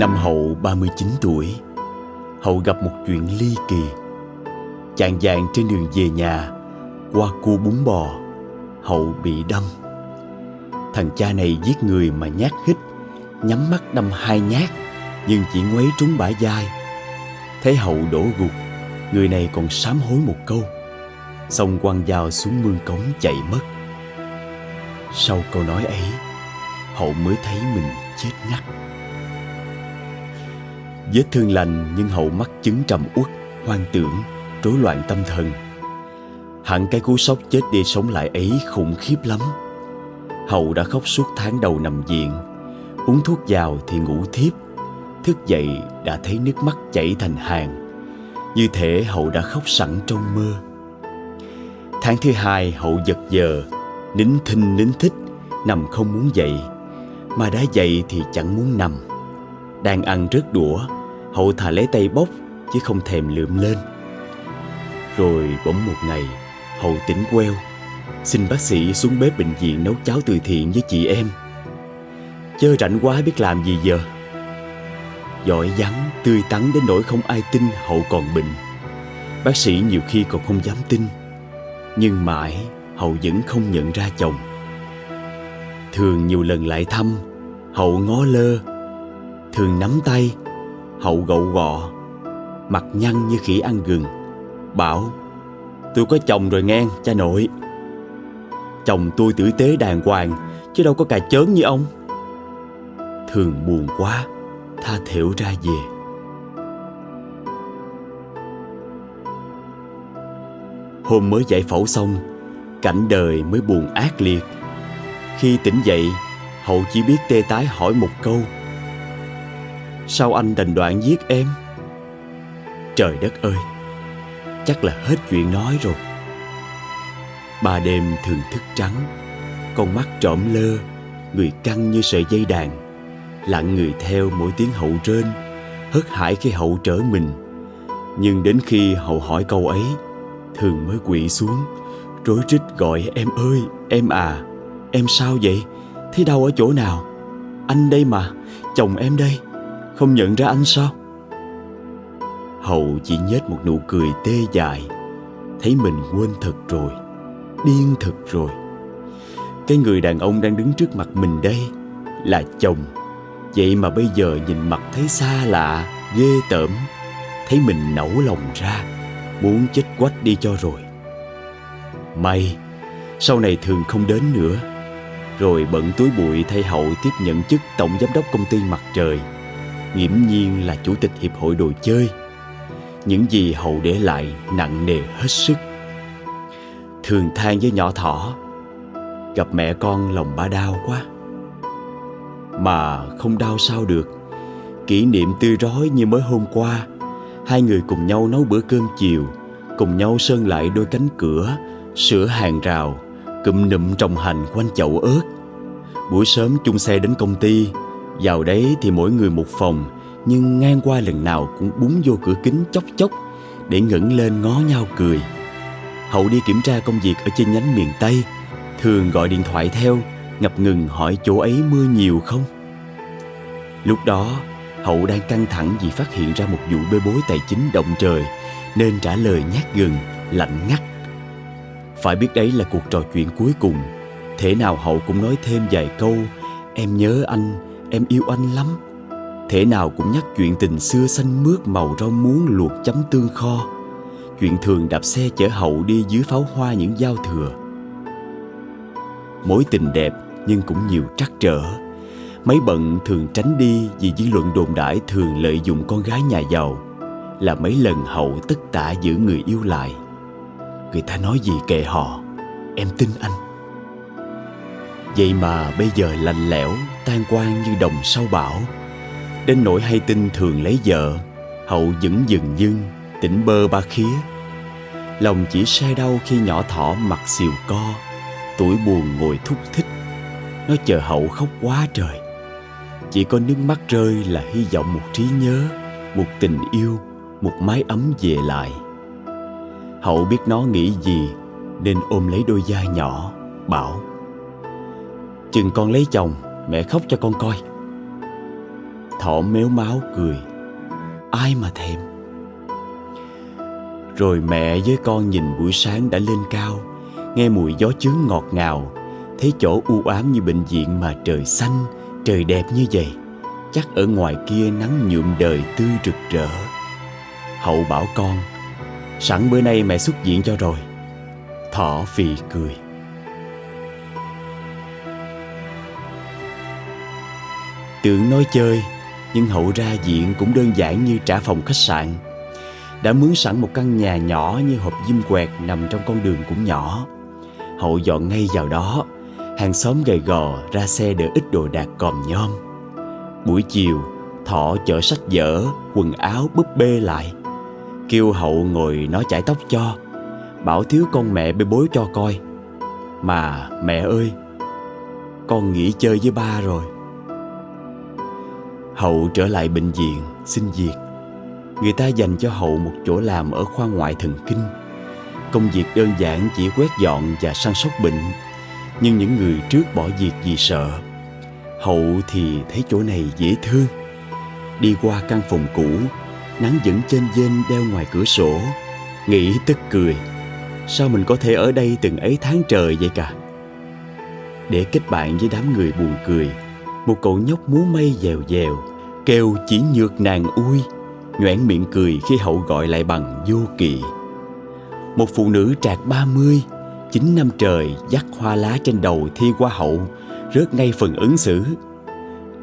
Năm hậu 39 tuổi, Hậu gặp một chuyện ly kỳ. Chạng vạng trên đường về nhà, Qua cua bún bò, Hậu bị đâm. Thằng cha này giết người mà nhát hít, Nhắm mắt đâm hai nhát, Nhưng chỉ ngoáy trúng bả vai. Thấy hậu đổ gục, Người này còn sám hối một câu. Xong quăng dao xuống mương cống chạy mất. Sau câu nói ấy, Hậu mới thấy mình chết ngắt. Vết thương lành nhưng hậu mắc chứng trầm uất, hoang tưởng, rối loạn tâm thần. Hẳn cái cú sốc chết đi sống lại ấy khủng khiếp lắm. Hậu đã khóc suốt tháng đầu nằm viện, uống thuốc vào thì ngủ thiếp, thức dậy đã thấy nước mắt chảy thành hàng. Như thể Hậu đã khóc sẵn trong mơ. Tháng thứ hai Hậu giật giờ, nín thinh nín thích, nằm không muốn dậy, mà đã dậy thì chẳng muốn nằm. Đang ăn rớt đũa Hậu thà lấy tay bóc Chứ không thèm lượm lên. Rồi bỗng một ngày Hậu tỉnh queo. Xin bác sĩ xuống bếp bệnh viện nấu cháo từ thiện với chị em. Chơ rảnh quá biết làm gì giờ. Giỏi vắng, tươi tắn đến nỗi không ai tin Hậu còn bệnh. Bác sĩ nhiều khi còn không dám tin. Nhưng mãi Hậu vẫn không nhận ra chồng. Thường nhiều lần lại thăm Hậu ngó lơ. Thường nắm tay Hậu gậu gọ Mặt nhăn như khỉ ăn gừng, Bảo, Tôi có chồng rồi nghe, cha nội. Chồng tôi tử tế đàng hoàng, Chứ đâu có cà chớn như ông. Thường buồn quá, Tha thểu ra về. Hôm mới giải phẫu xong, Cảnh đời mới buồn ác liệt. Khi tỉnh dậy, Hậu chỉ biết tê tái hỏi một câu Sao anh đành đoạn giết em? Trời đất ơi, Chắc là hết chuyện nói rồi. Ba đêm thường thức trắng, Con mắt trộm lơ, Người căng như sợi dây đàn. Lặng người theo mỗi tiếng hậu rên Hớt hải khi hậu trở mình. Nhưng đến khi hậu hỏi câu ấy, Thường mới quỵ xuống. Rối rít gọi, em ơi, Em à Em sao vậy? Thế đau ở chỗ nào? Anh đây mà, Chồng em đây không nhận ra anh sao? Hậu chỉ nhếch một nụ cười tê dại. Thấy mình quên thật rồi, Điên thật rồi. Cái người đàn ông đang đứng trước mặt mình đây Là chồng. Vậy mà bây giờ nhìn mặt thấy xa lạ, Ghê tởm. Thấy mình nẫu lòng ra, Muốn chết quách đi cho rồi. May, Sau này thường không đến nữa. Rồi bận túi bụi thay hậu tiếp nhận chức tổng giám đốc công ty mặt trời nghiễm nhiên là chủ tịch hiệp hội đồ chơi. Những gì hậu để lại nặng nề hết sức. Thường than với nhỏ thỏ, gặp mẹ con lòng ba đau quá. Mà không đau sao được. Kỷ niệm tươi rói như mới hôm qua, hai người cùng nhau nấu bữa cơm chiều, cùng nhau sơn lại đôi cánh cửa, sửa hàng rào, cụm nụm trồng hành quanh chậu ớt. Buổi sớm chung xe đến công ty vào đấy thì mỗi người một phòng Nhưng ngang qua lần nào cũng búng vô cửa kính chốc chốc Để ngẩng lên ngó nhau cười. Hậu đi kiểm tra công việc ở trên nhánh miền Tây Thường gọi điện thoại theo Ngập ngừng hỏi chỗ ấy mưa nhiều không? Lúc đó Hậu đang căng thẳng vì phát hiện ra một vụ bê bối tài chính động trời Nên trả lời nhát gừng, lạnh ngắt. Phải biết đấy là cuộc trò chuyện cuối cùng Thế nào Hậu cũng nói thêm vài câu Em nhớ anh, em yêu anh lắm. Thế nào cũng nhắc chuyện tình xưa xanh mướt màu rau muống luộc chấm tương kho. Chuyện thường đạp xe chở hậu đi dưới pháo hoa những giao thừa. Mối tình đẹp nhưng cũng nhiều trắc trở. Mấy bận thường tránh đi vì dư luận đồn đãi thường lợi dụng con gái nhà giàu. Là mấy lần hậu tất tả giữ người yêu lại. Người ta nói gì kệ họ, Em tin anh. Vậy mà bây giờ lạnh lẽo tan quang như đồng sau bão. Đến nỗi hay tin thường lấy vợ, hậu dững dừng dưng, tỉnh bơ ba khía. Lòng chỉ say đau khi nhỏ thỏ mặt xìu co, tuổi buồn ngồi thúc thích. Nó chờ hậu khóc quá trời. Chỉ có nước mắt rơi là hy vọng một trí nhớ, một tình yêu, một mái ấm về lại. Hậu biết nó nghĩ gì, nên ôm lấy đôi da nhỏ, bảo, chừng con lấy chồng mẹ khóc cho con coi. Thỏ méo máu cười. Ai mà thèm? Rồi mẹ với con nhìn buổi sáng đã lên cao, Nghe mùi gió chướng ngọt ngào, Thấy chỗ u ám như bệnh viện mà trời xanh, Trời đẹp như vậy. Chắc ở ngoài kia nắng nhuộm đời tươi rực rỡ. Hậu bảo con, Sẵn bữa nay mẹ xuất diện cho rồi. Thỏ phì cười. Tưởng nói chơi Nhưng hậu ra diện cũng đơn giản như trả phòng khách sạn. Đã mướn sẵn một căn nhà nhỏ như hộp diêm quẹt nằm trong con đường cũng nhỏ. Hậu dọn ngay vào đó Hàng xóm gầy gò ra xe đỡ ít đồ đạc còm nhom. Buổi chiều Thọ chở sách vở, quần áo búp bê lại. Kêu hậu ngồi nói chải tóc cho Bảo thiếu con mẹ bê bối cho coi. Mà mẹ ơi Con nghỉ chơi với ba rồi. Hậu trở lại bệnh viện, xin việc. Người ta dành cho Hậu một chỗ làm ở khoa ngoại thần kinh. Công việc đơn giản chỉ quét dọn và săn sóc bệnh. Nhưng những người trước bỏ việc vì sợ. Hậu thì thấy chỗ này dễ thương. Đi qua căn phòng cũ, Nắng vẫn trên dên đeo ngoài cửa sổ. Nghĩ tức cười. Sao mình có thể ở đây từng ấy tháng trời vậy cả? Để kết bạn với đám người buồn cười một cậu nhóc múa mây dèo dèo, Kêu chỉ nhược nàng ui, Nhoẻn miệng cười khi hậu gọi lại bằng vô kỵ. Một phụ nữ trạc ba mươi, Chín năm trời, dắt hoa lá trên đầu thi qua hậu, Rớt ngay phần ứng xử.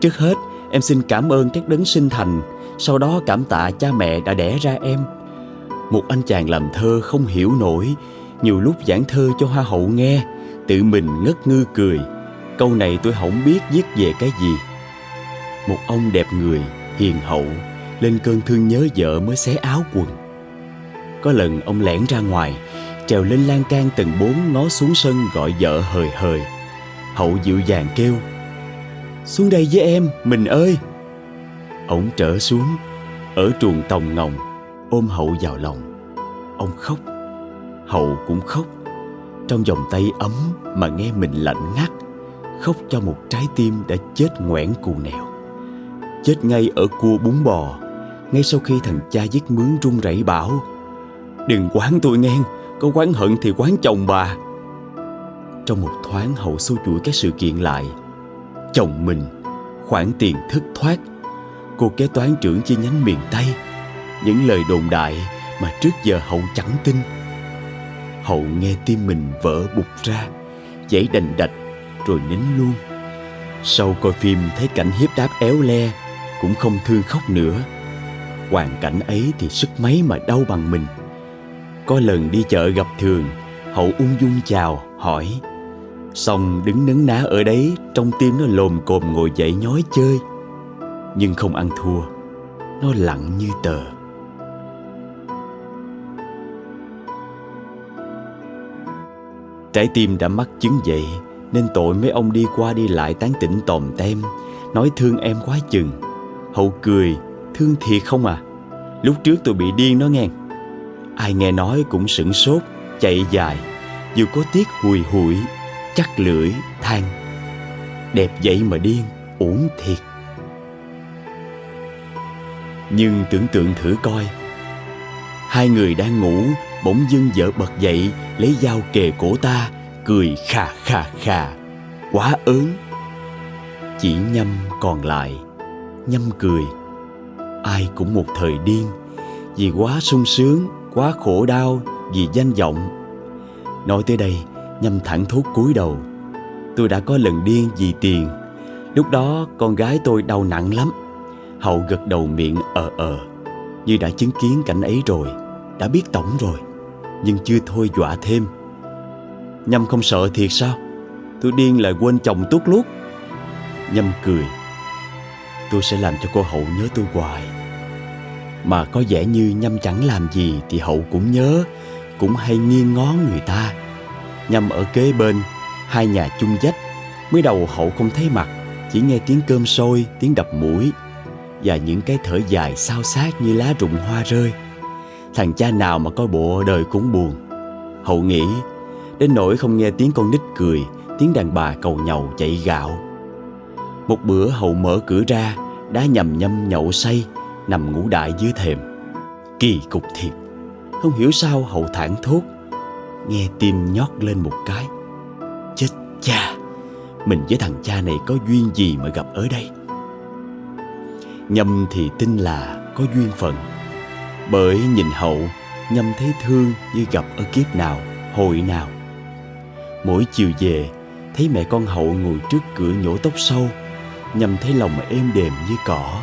Trước hết, em xin cảm ơn các đấng sinh thành, Sau đó cảm tạ cha mẹ đã đẻ ra em. Một anh chàng làm thơ không hiểu nổi, Nhiều lúc giảng thơ cho hoa hậu nghe, Tự mình ngất ngư cười. Câu này tôi không biết viết về cái gì. Một ông đẹp người, hiền hậu Lên cơn thương nhớ vợ mới xé áo quần. Có lần ông lẻn ra ngoài Trèo lên lan can tầng bốn ngó xuống sân gọi vợ hời hời. Hậu dịu dàng kêu Xuống đây với em, mình ơi. Ổng trở xuống Ở truồng tòng ngồng Ôm hậu vào lòng. Ông khóc Hậu cũng khóc Trong vòng tay ấm mà nghe mình lạnh ngắt. Khóc cho một trái tim đã chết ngoẻn cù nèo Chết ngay ở cua bún bò, Ngay sau khi thằng cha giết mướn run rẩy bảo, Đừng quán tôi nghe, Có quán hận thì quán chồng bà. Trong một thoáng hậu xô chuỗi các sự kiện lại, Chồng mình, Khoản tiền thất thoát, Cô kế toán trưởng chi nhánh miền Tây, Những lời đồn đại Mà trước giờ Hậu chẳng tin. Hậu nghe tim mình vỡ bục ra, Dãy đành đạch rồi nín luôn. Sau coi phim thấy cảnh hiếp đáp éo le, Cũng không thương khóc nữa. Hoàn cảnh ấy thì sức mấy mà đau bằng mình. Có lần đi chợ gặp Thường, Hậu ung dung chào, hỏi, Xong đứng nấn ná ở đấy, Trong tim nó lồm cồm ngồi dậy nhói chơi, Nhưng không ăn thua, Nó lặng như tờ. Trái tim đã mắc chứng vậy nên tội mấy ông đi qua đi lại tán tỉnh tòm tem, Nói thương em quá chừng. Hậu cười, Thương thiệt không à? Lúc trước tôi bị điên đó nghe. Ai nghe nói cũng sửng sốt, Chạy dài. Dù có tiếc hùi hụi chắc lưỡi than. Đẹp vậy mà điên, uổng thiệt. Nhưng tưởng tượng thử coi. Hai người đang ngủ, bỗng dưng vợ bật dậy, lấy dao kề cổ ta cười khà khà khà quá ớn. Chỉ nhâm còn lại, nhâm cười. Ai cũng một thời điên, vì quá sung sướng, quá khổ đau, vì danh vọng. Nói tới đây, nhâm thẳng thốt cúi đầu. Tôi đã có lần điên vì tiền. Lúc đó, con gái tôi đau nặng lắm. Hậu gật đầu miệng ờ ờ. Như đã chứng kiến cảnh ấy rồi, đã biết tổng rồi. Nhưng chưa thôi dọa thêm nhâm không sợ thiệt sao? Tôi điên là quên chồng tuốt lút nhâm cười. Tôi sẽ làm cho cô hậu nhớ tôi hoài. Mà có vẻ như nhâm chẳng làm gì thì hậu cũng nhớ, cũng hay nghiêng ngó người ta. Nhâm ở kế bên, hai nhà chung dách. Mới đầu hậu không thấy mặt, chỉ nghe tiếng cơm sôi, tiếng đập mũi và những cái thở dài sao sát như lá rụng hoa rơi. Thằng cha nào mà coi bộ đời cũng buồn. Hậu nghĩ đến nỗi không nghe tiếng con nít cười, tiếng đàn bà cầu nhậu chạy gạo. Một bữa hậu mở cửa ra đã nhầm nhâm nhậu say, nằm ngủ đại dưới thềm. Kỳ cục thiệt, không hiểu sao hậu thản thốt, nghe tim nhót lên một cái. Chết cha, mình với thằng cha này có duyên gì mà gặp ở đây? Nhâm thì tin là có duyên phận, bởi nhìn hậu, nhâm thấy thương như gặp ở kiếp nào, hồi nào mỗi chiều về, thấy mẹ con hậu ngồi trước cửa nhổ tóc sâu nhâm thấy lòng êm đềm như cỏ.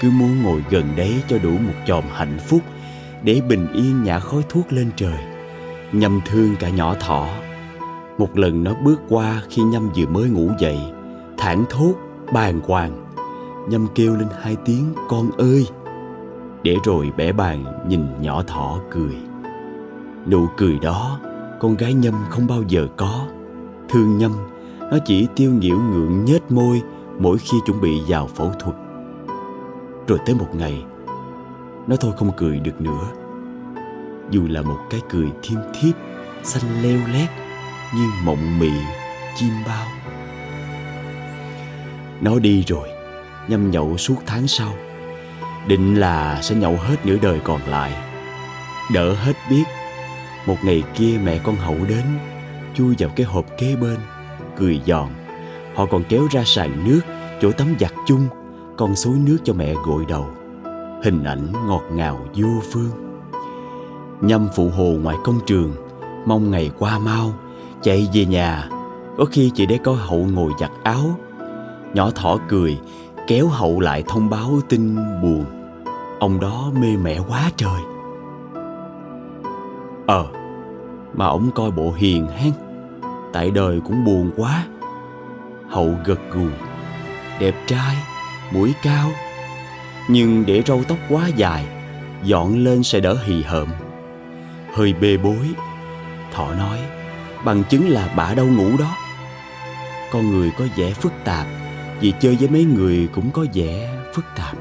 Cứ muốn ngồi gần đấy cho đủ một chòm hạnh phúc, để bình yên nhả khói thuốc lên trời nhâm thương cả nhỏ thỏ một lần nó bước qua khi nhâm vừa mới ngủ dậy, thảng thốt, bàng hoàng, nhâm kêu lên hai tiếng, con ơi! Để rồi bẻ bàn nhìn nhỏ thỏ cười. Nụ cười đó con gái nhâm không bao giờ có. Thương nhâm, nó chỉ tiêu nghỉu ngượng nhếch môi mỗi khi chuẩn bị vào phẫu thuật. Rồi tới một ngày, nó thôi không cười được nữa. Dù là một cái cười thiêm thiếp, xanh leo lét như mộng mị chim bao. Nó đi rồi, nhâm nhậu suốt tháng sau. Định là sẽ nhậu hết nửa đời còn lại. Đỡ hết biết một ngày kia mẹ con hậu đến, chui vào cái hộp kế bên, cười giòn. Họ còn kéo ra sàn nước, chỗ tắm giặt chung, con xối nước cho mẹ gội đầu. Hình ảnh ngọt ngào vô phương. Nhâm phụ hồ ngoài công trường, mong ngày qua mau, chạy về nhà. Có khi chỉ để có hậu ngồi giặt áo. Nhỏ thỏ cười, kéo hậu lại thông báo tin buồn. Ông đó mê mẹ quá trời ờ mà ông coi bộ hiền hen. Tại đời cũng buồn quá. Hậu gật gù, đẹp trai, mũi cao. Nhưng để râu tóc quá dài, dọn lên sẽ đỡ hì hợm. Hơi bê bối, thọ nói, bằng chứng là bà đâu ngủ đó. Con người có vẻ phức tạp, vì chơi với mấy người cũng có vẻ phức tạp.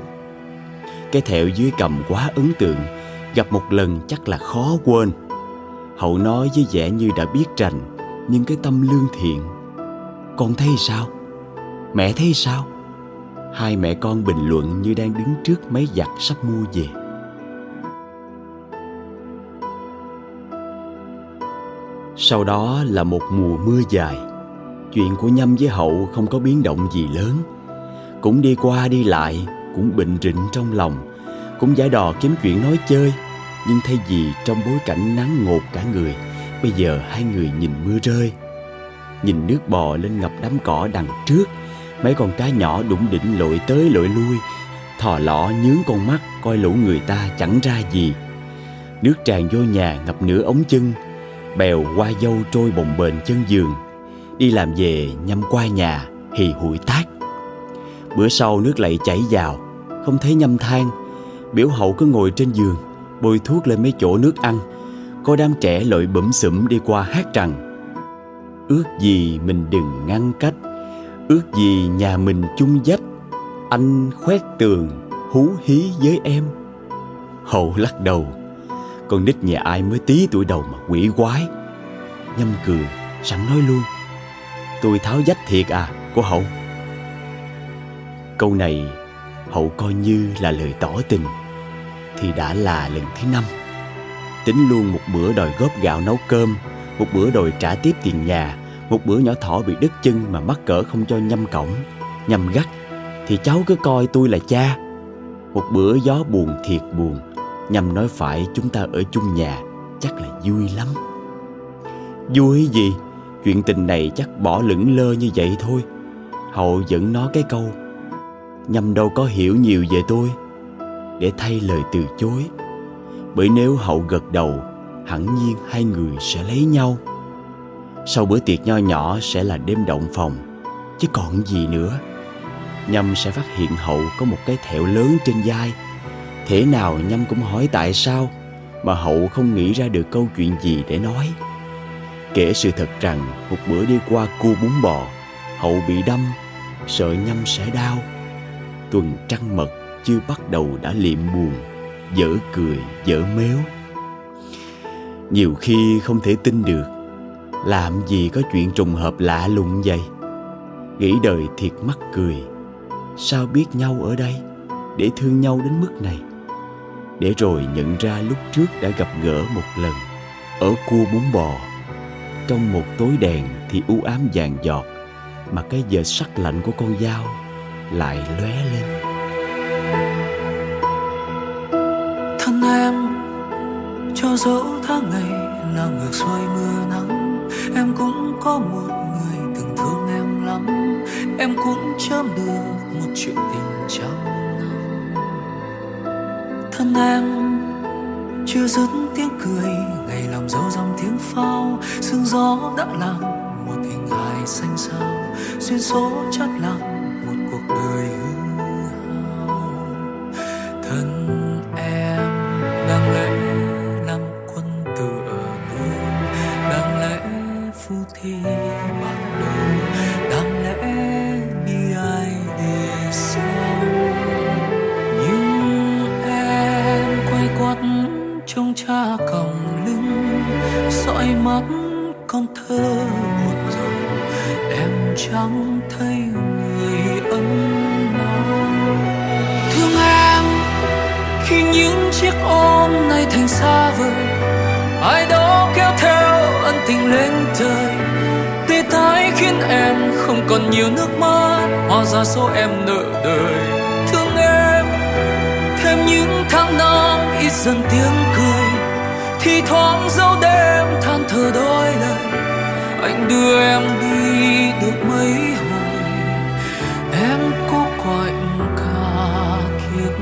Cái thẹo dưới cầm quá ấn tượng, gặp một lần chắc là khó quên hậu nói với vẻ như đã biết rành, nhưng cái tâm lương thiện. Con thấy sao? Mẹ thấy sao? Hai mẹ con bình luận như đang đứng trước máy giặt sắp mua về. Sau đó là một mùa mưa dài. Chuyện của nhâm với hậu không có biến động gì lớn. Cũng đi qua đi lại, cũng bình rịnh trong lòng, cũng giải đò kiếm chuyện nói chơi nhưng thay vì trong bối cảnh nắng ngột cả người, bây giờ hai người nhìn mưa rơi. Nhìn nước bò lên ngập đám cỏ đằng trước, mấy con cá nhỏ đụng đỉnh lội tới lội lui. Thò lọ nhướng con mắt, coi lũ người ta chẳng ra gì. Nước tràn vô nhà ngập nửa ống chân, bèo qua dâu trôi bồng bềnh chân giường. Đi làm về nhâm qua nhà, hì hụi tác. Bữa sau nước lại chảy vào, không thấy nhâm than, biểu hậu cứ ngồi trên giường bôi thuốc lên mấy chỗ nước ăn. Có đám trẻ lội bẩm sủm đi qua hát rằng, ước gì mình đừng ngăn cách, ước gì nhà mình chung dách, anh khoét tường, hú hí với em. Hậu lắc đầu, con nít nhà ai mới tí tuổi đầu mà quỷ quái. Nhâm cười, sẵn nói luôn, tôi tháo dách thiệt à của hậu. Câu này hậu coi như là lời tỏ tình thì đã là lần thứ năm. Tính luôn một bữa đòi góp gạo nấu cơm, một bữa đòi trả tiếp tiền nhà, một bữa nhỏ thỏ bị đứt chân mà mắc cỡ không cho nhâm cổng, nhâm gắt, thì cháu cứ coi tôi là cha. Một bữa gió buồn thiệt buồn, nhâm nói phải chúng ta ở chung nhà, chắc là vui lắm. Vui gì? Chuyện tình này chắc bỏ lửng lơ như vậy thôi. Hậu dẫn nó cái câu, nhâm đâu có hiểu nhiều về tôi để thay lời từ chối. Bởi nếu hậu gật đầu, hẳn nhiên hai người sẽ lấy nhau. Sau bữa tiệc nho nhỏ sẽ là đêm động phòng, chứ còn gì nữa. Nhâm sẽ phát hiện hậu có một cái thẹo lớn trên vai. Thế nào nhâm cũng hỏi tại sao mà hậu không nghĩ ra được câu chuyện gì để nói. Kể sự thật rằng, một bữa đi qua cua bún bò, hậu bị đâm, sợ nhâm sẽ đau. Tuần trăng mật chưa bắt đầu đã liệm buồn, dở cười, dở méo. Nhiều khi không thể tin được, làm gì có chuyện trùng hợp lạ lùng vậy? Nghĩ đời thiệt mắc cười, sao biết nhau ở đây để thương nhau đến mức này? Để rồi nhận ra lúc trước đã gặp gỡ một lần, ở cua bún bò, trong một tối đèn thì u ám vàng giọt mà cái giờ sắc lạnh của con dao lại lóe lên. Em. Cho dẫu tháng ngày là ngược xuôi mưa nắng, em cũng có một người từng thương em lắm. Em cũng chớm được một chuyện tình trăm năm thân em, chưa dứt tiếng cười, ngày lòng dấu dòng tiếng phao. sương gió đã làm một hình hài xanh xao, duyên số chất lặng nơi thành xa vời. Ai đó kéo theo ân tình lên trời. Tê tái khiến em không còn nhiều nước mắt. Hóa ra số em nợ đời. Thương em, thêm những tháng năm ít dần tiếng cười. Thì thoáng dấu đêm than thở đôi lời. Anh đưa em đi được mấy hồi? Em cố quạnh cả kiếp